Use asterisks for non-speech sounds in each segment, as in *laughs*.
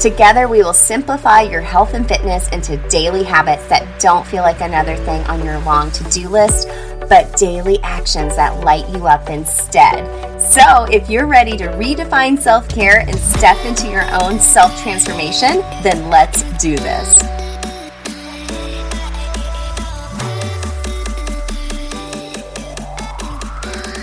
Together, we will simplify your health and fitness into daily habits that don't feel like another thing on your long to do list but daily actions that light you up instead. So, if you're ready to redefine self care and step into your own self transformation, then let's do this.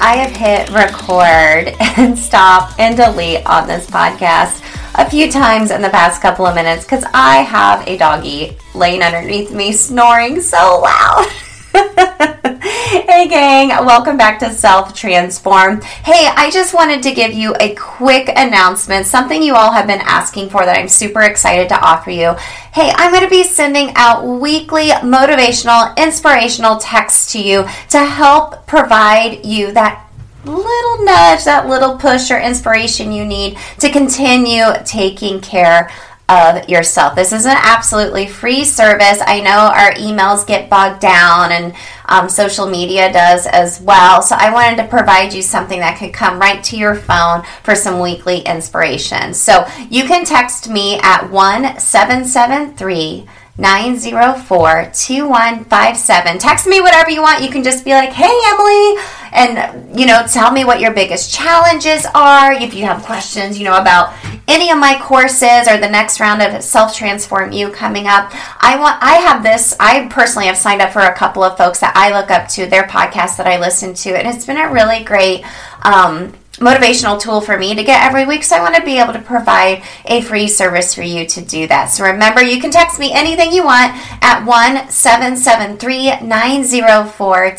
I have hit record *laughs* and stop and delete on this podcast a few times in the past couple of minutes because I have a doggy laying underneath me snoring so loud. *laughs* hey, gang, welcome back to Self Transform. Hey, I just wanted to give you a quick announcement, something you all have been asking for that I'm super excited to offer you. Hey, I'm going to be sending out weekly motivational, inspirational texts to you to help provide you that little nudge, that little push or inspiration you need to continue taking care of yourself. This is an absolutely free service. I know our emails get bogged down and um, social media does as well. So I wanted to provide you something that could come right to your phone for some weekly inspiration. So you can text me at 1773 904 2157. Text me whatever you want. You can just be like, hey, Emily, and, you know, tell me what your biggest challenges are. If you have questions, you know, about any of my courses or the next round of Self Transform You coming up, I want, I have this, I personally have signed up for a couple of folks that I look up to, their podcasts that I listen to, and it's been a really great, um, motivational tool for me to get every week. So I want to be able to provide a free service for you to do that. So remember, you can text me anything you want at 1 773 904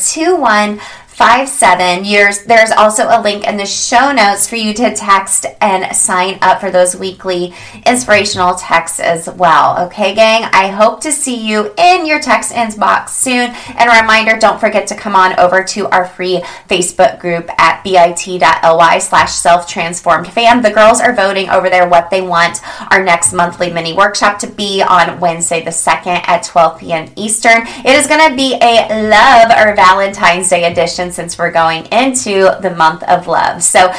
five seven years. There's also a link in the show notes for you to text and sign up for those weekly inspirational texts as well. Okay, gang. I hope to see you in your text inbox soon. And a reminder: don't forget to come on over to our free Facebook group at bit.ly slash self transformed fam. The girls are voting over there what they want our next monthly mini workshop to be on Wednesday the second at 12 p.m. Eastern. It is going to be a love or Valentine's Day edition since we're going into the month of love. So,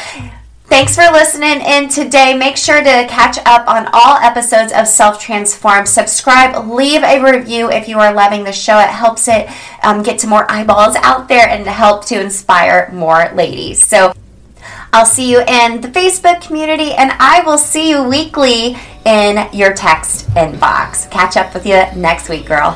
Thanks for listening in today. Make sure to catch up on all episodes of Self Transform. Subscribe, leave a review if you are loving the show. It helps it um, get to more eyeballs out there and help to inspire more ladies. So I'll see you in the Facebook community and I will see you weekly in your text inbox. Catch up with you next week, girl.